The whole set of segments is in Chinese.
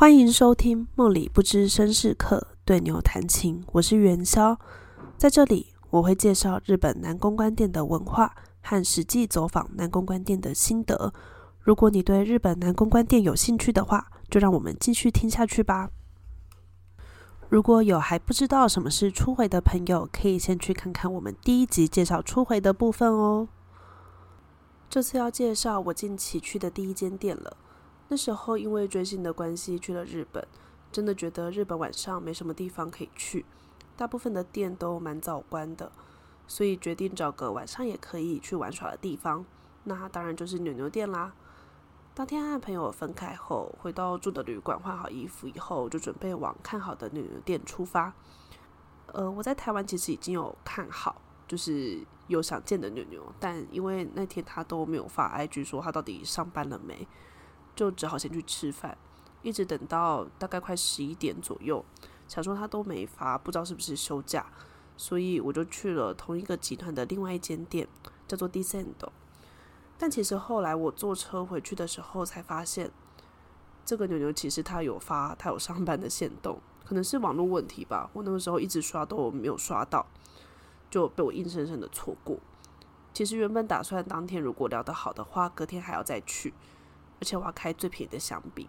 欢迎收听《梦里不知身是客对牛弹琴》，我是元宵，在这里我会介绍日本南宫关店的文化和实际走访南宫关店的心得。如果你对日本南宫关店有兴趣的话，就让我们继续听下去吧。如果有还不知道什么是初回的朋友，可以先去看看我们第一集介绍初回的部分哦。这次要介绍我近期去的第一间店了。那时候因为追星的关系去了日本，真的觉得日本晚上没什么地方可以去，大部分的店都蛮早关的，所以决定找个晚上也可以去玩耍的地方。那当然就是牛牛店啦。当天和朋友分开后，回到住的旅馆换好衣服以后，就准备往看好的牛牛店出发。呃，我在台湾其实已经有看好，就是有想见的牛牛，但因为那天他都没有发 IG 说他到底上班了没。就只好先去吃饭，一直等到大概快十一点左右，想说他都没发，不知道是不是休假，所以我就去了同一个集团的另外一间店，叫做 Descend。但其实后来我坐车回去的时候才发现，这个牛牛其实他有发，他有上班的线动，可能是网络问题吧。我那个时候一直刷都没有刷到，就被我硬生生的错过。其实原本打算当天如果聊得好的话，隔天还要再去。而且我要开最便宜的香槟，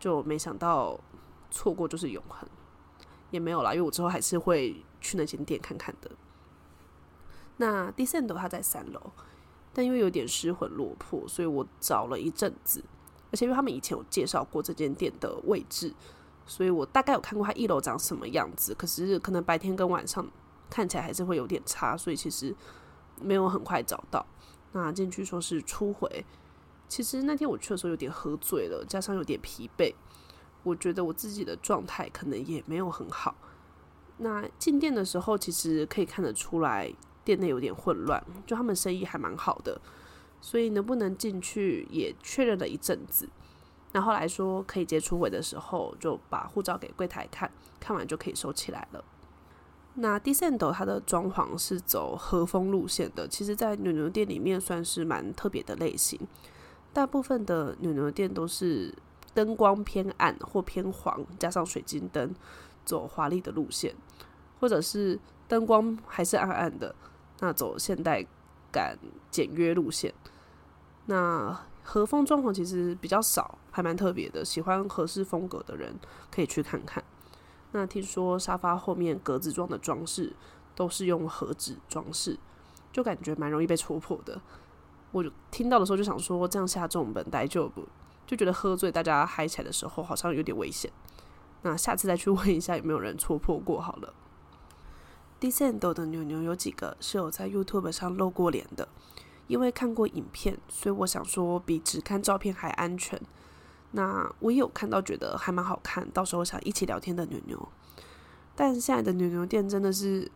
就没想到错过就是永恒，也没有啦，因为我之后还是会去那间店看看的。那 d e c e n d 它在三楼，但因为有点失魂落魄，所以我找了一阵子，而且因为他们以前有介绍过这间店的位置，所以我大概有看过它一楼长什么样子。可是可能白天跟晚上看起来还是会有点差，所以其实没有很快找到。那进去说是初回。其实那天我去的时候有点喝醉了，加上有点疲惫，我觉得我自己的状态可能也没有很好。那进店的时候，其实可以看得出来店内有点混乱，就他们生意还蛮好的，所以能不能进去也确认了一阵子。那后来说可以接出尾的时候，就把护照给柜台看，看完就可以收起来了。那 Descendo 它的装潢是走和风路线的，其实在牛牛店里面算是蛮特别的类型。大部分的牛牛店都是灯光偏暗或偏黄，加上水晶灯，走华丽的路线，或者是灯光还是暗暗的，那走现代感简约路线。那和风装潢其实比较少，还蛮特别的。喜欢和式风格的人可以去看看。那听说沙发后面格子状的装饰都是用和纸装饰，就感觉蛮容易被戳破的。我听到的时候就想说，这样下重本带就不就觉得喝醉，大家嗨起来的时候好像有点危险。那下次再去问一下有没有人戳破过好了。Descend 的牛牛有几个是有在 YouTube 上露过脸的，因为看过影片，所以我想说比只看照片还安全。那我也有看到觉得还蛮好看，到时候想一起聊天的牛牛。但现在的牛牛店真的是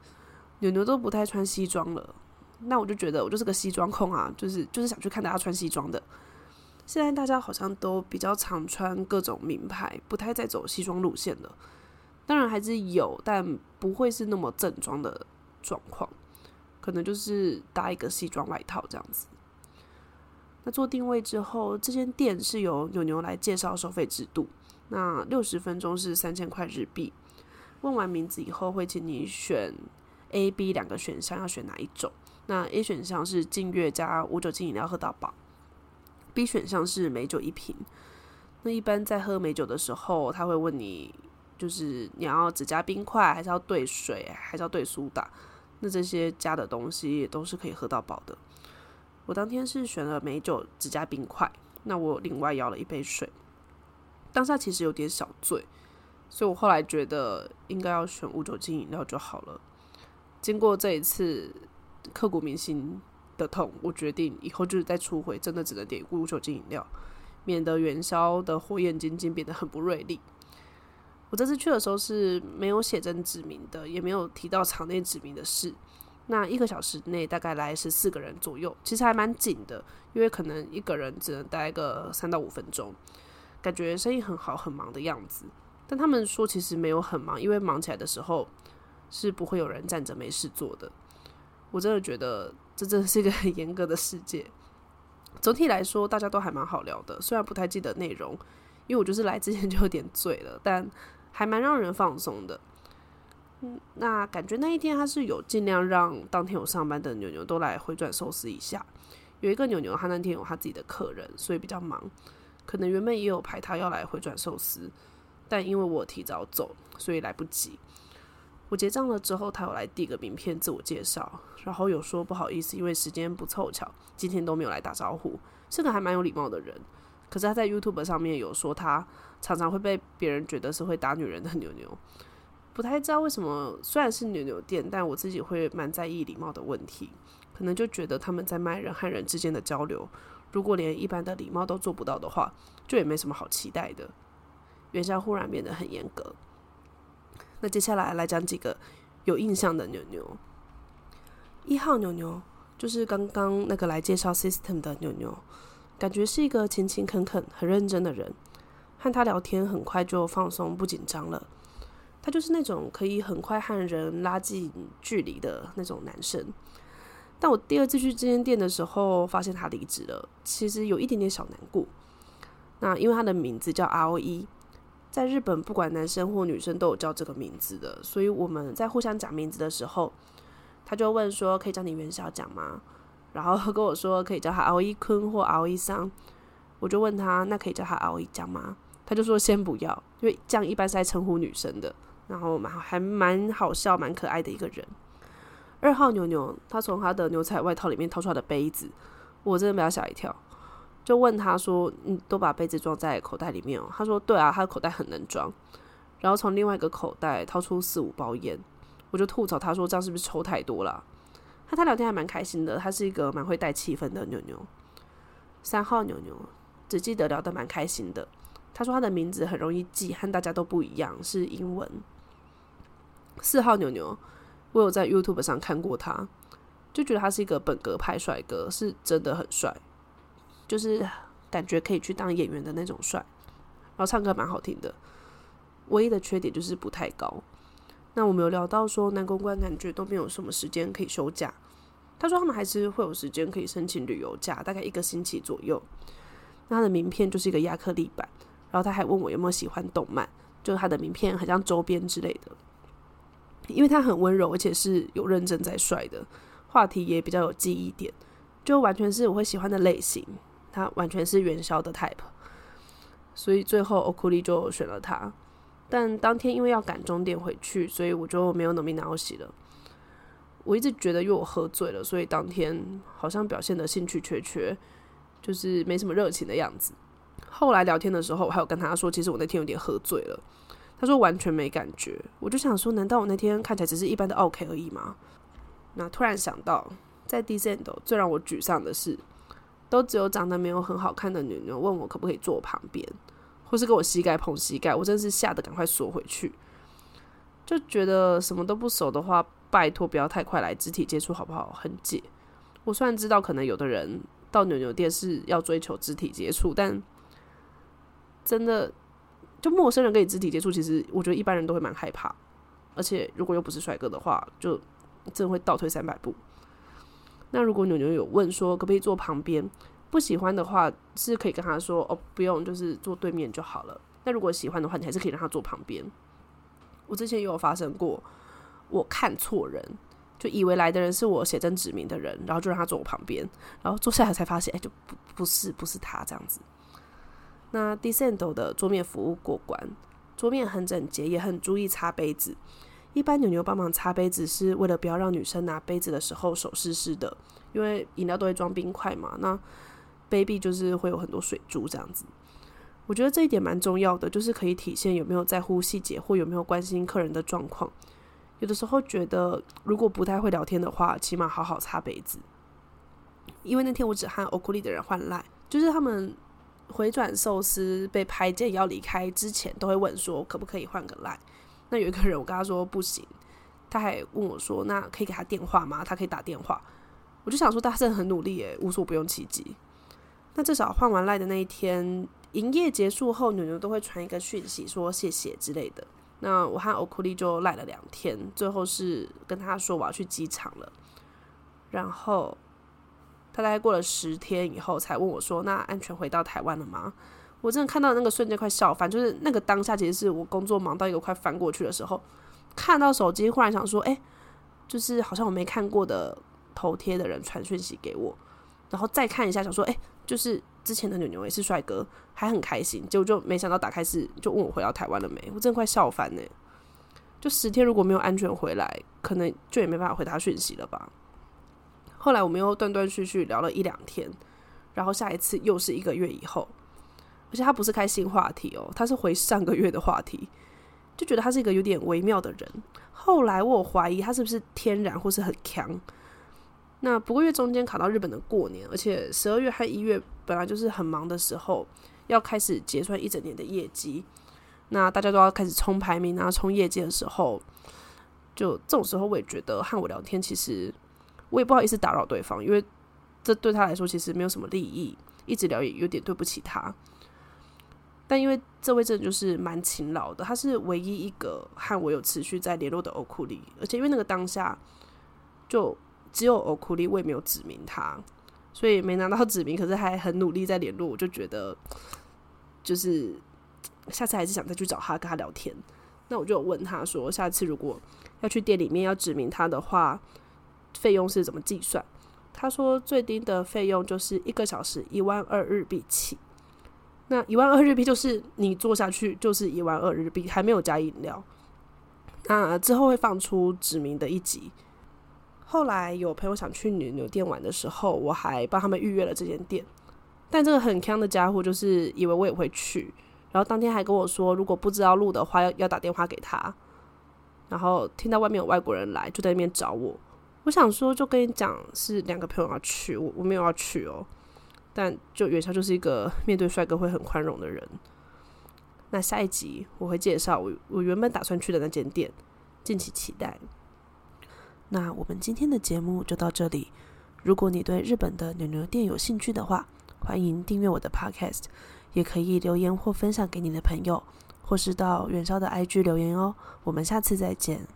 牛牛都不太穿西装了。那我就觉得我就是个西装控啊，就是就是想去看大家穿西装的。现在大家好像都比较常穿各种名牌，不太再走西装路线了。当然还是有，但不会是那么正装的状况，可能就是搭一个西装外套这样子。那做定位之后，这间店是由牛牛来介绍收费制度。那六十分钟是三千块日币。问完名字以后，会请你选 A、B 两个选项，要选哪一种？那 A 选项是净月加无酒精饮料喝到饱，B 选项是美酒一瓶。那一般在喝美酒的时候，他会问你，就是你要只加冰块，还是要兑水，还是要兑苏打？那这些加的东西也都是可以喝到饱的。我当天是选了美酒只加冰块，那我另外要了一杯水。当下其实有点小醉，所以我后来觉得应该要选无酒精饮料就好了。经过这一次。刻骨铭心的痛，我决定以后就是在出回，真的只能点无酒精饮料，免得元宵的火眼金睛变得很不锐利。我这次去的时候是没有写真指名的，也没有提到场内指名的事。那一个小时内大概来十四个人左右，其实还蛮紧的，因为可能一个人只能待个三到五分钟，感觉生意很好很忙的样子。但他们说其实没有很忙，因为忙起来的时候是不会有人站着没事做的。我真的觉得这真的是一个很严格的世界。总体来说，大家都还蛮好聊的，虽然不太记得内容，因为我就是来之前就有点醉了，但还蛮让人放松的。嗯，那感觉那一天他是有尽量让当天有上班的牛牛都来回转寿司一下。有一个牛牛，他那天有他自己的客人，所以比较忙，可能原本也有排他要来回转寿司，但因为我提早走，所以来不及。我结账了之后，他有来递个名片自我介绍，然后有说不好意思，因为时间不凑巧，今天都没有来打招呼，是个还蛮有礼貌的人。可是他在 YouTube 上面有说，他常常会被别人觉得是会打女人的牛牛，不太知道为什么。虽然是牛牛店，但我自己会蛮在意礼貌的问题，可能就觉得他们在卖人和人之间的交流，如果连一般的礼貌都做不到的话，就也没什么好期待的。元宵忽然变得很严格。那接下来来讲几个有印象的牛牛。一号牛牛就是刚刚那个来介绍 System 的牛牛，感觉是一个勤勤恳恳、很认真的人。和他聊天很快就放松不紧张了。他就是那种可以很快和人拉近距离的那种男生。但我第二次去这间店的时候，发现他离职了，其实有一点点小难过。那因为他的名字叫 ROE。在日本，不管男生或女生都有叫这个名字的，所以我们在互相讲名字的时候，他就问说：“可以叫你元宵讲吗？”然后跟我说：“可以叫他熬一坤或熬一桑。”我就问他：“那可以叫他熬一讲吗？”他就说：“先不要，因为这样一般是在称呼女生的。”然后蛮还蛮好笑、蛮可爱的一个人。二号牛牛，他从他的牛仔外套里面掏出来的杯子，我真的被他吓一跳。就问他说：“你都把杯子装在口袋里面哦？”他说：“对啊，他的口袋很能装。”然后从另外一个口袋掏出四五包烟，我就吐槽他说：“这样是不是抽太多了？”和他聊天还蛮开心的，他是一个蛮会带气氛的牛牛。三号牛牛只记得聊得蛮开心的，他说他的名字很容易记，和大家都不一样，是英文。四号牛牛，我有在 YouTube 上看过他，就觉得他是一个本格派帅哥，是真的很帅。就是感觉可以去当演员的那种帅，然后唱歌蛮好听的。唯一的缺点就是不太高。那我们有聊到说男公关感觉都没有什么时间可以休假，他说他们还是会有时间可以申请旅游假，大概一个星期左右。那他的名片就是一个亚克力板，然后他还问我有没有喜欢动漫，就他的名片很像周边之类的。因为他很温柔，而且是有认真在帅的，话题也比较有记忆点，就完全是我会喜欢的类型。他完全是元宵的 type，所以最后欧库利就选了他。但当天因为要赶终点回去，所以我就没有能力拿我洗了。我一直觉得因为我喝醉了，所以当天好像表现的兴趣缺缺，就是没什么热情的样子。后来聊天的时候，我还有跟他说，其实我那天有点喝醉了。他说完全没感觉。我就想说，难道我那天看起来只是一般的 OK 而已吗？那突然想到，在 d c e n d 最让我沮丧的是。都只有长得没有很好看的女牛问我可不可以坐我旁边，或是跟我膝盖碰膝盖，我真是吓得赶快缩回去。就觉得什么都不熟的话，拜托不要太快来肢体接触好不好？很解。我虽然知道可能有的人到牛牛店是要追求肢体接触，但真的就陌生人跟你肢体接触，其实我觉得一般人都会蛮害怕。而且如果又不是帅哥的话，就真的会倒退三百步。那如果牛牛有问说可不可以坐旁边，不喜欢的话是可以跟他说哦，不用，就是坐对面就好了。那如果喜欢的话，你还是可以让他坐旁边。我之前也有发生过，我看错人，就以为来的人是我写真指名的人，然后就让他坐我旁边，然后坐下来才发现，哎，就不不是不是他这样子。那 d e c e n d 的桌面服务过关，桌面很整洁，也很注意擦杯子。一般牛牛帮忙擦杯子是为了不要让女生拿杯子的时候手湿湿的，因为饮料都会装冰块嘛，那杯壁就是会有很多水珠这样子。我觉得这一点蛮重要的，就是可以体现有没有在乎细节或有没有关心客人的状况。有的时候觉得如果不太会聊天的话，起码好好擦杯子。因为那天我只和欧库利的人换赖，就是他们回转寿司被拍见要离开之前，都会问说可不可以换个赖。那有一个人，我跟他说不行，他还问我说：“那可以给他电话吗？他可以打电话。”我就想说，他真的很努力诶，无所不用其极。那至少换完赖的那一天，营业结束后，牛牛都会传一个讯息说谢谢之类的。那我和欧库利就赖了两天，最后是跟他说我要去机场了。然后他大概过了十天以后才问我说：“那安全回到台湾了吗？”我真的看到那个瞬间快笑翻，就是那个当下其实是我工作忙到一个快翻过去的时候，看到手机忽然想说，哎，就是好像我没看过的头贴的人传讯息给我，然后再看一下想说，哎，就是之前的牛牛也是帅哥，还很开心，结果就没想到打开是就问我回到台湾了没，我真的快笑翻呢。就十天如果没有安全回来，可能就也没办法回他讯息了吧。后来我们又断断续续聊了一两天，然后下一次又是一个月以后，而且他不是开新话题哦，他是回上个月的话题，就觉得他是一个有点微妙的人。后来我怀疑他是不是天然或是很强。那不过因为中间卡到日本的过年，而且十二月和一月本来就是很忙的时候，要开始结算一整年的业绩，那大家都要开始冲排名啊、冲业绩的时候，就这种时候我也觉得和我聊天其实。我也不好意思打扰对方，因为这对他来说其实没有什么利益，一直聊也有点对不起他。但因为这位真就是蛮勤劳的，他是唯一一个和我有持续在联络的欧库里，而且因为那个当下就只有欧库里，我也没有指名他，所以没拿到指名，可是还很努力在联络，我就觉得就是下次还是想再去找他跟他聊天。那我就问他说，下次如果要去店里面要指名他的话。费用是怎么计算？他说最低的费用就是一个小时一万二日币起。那一万二日币就是你坐下去就是一万二日币，还没有加饮料。那之后会放出指名的一集。后来有朋友想去牛牛店玩的时候，我还帮他们预约了这间店。但这个很坑的家伙就是以为我也会去，然后当天还跟我说，如果不知道路的话，要要打电话给他。然后听到外面有外国人来，就在那边找我。我想说，就跟你讲，是两个朋友要去，我我没有要去哦。但就元宵就是一个 面对帅哥会很宽容的人。那下一集我会介绍我我原本打算去的那间店，敬请期待。那我们今天的节目就到这里。如果你对日本的牛牛店有兴趣的话，欢迎订阅我的 Podcast，也可以留言或分享给你的朋友，或是到元宵的 IG 留言哦。我们下次再见。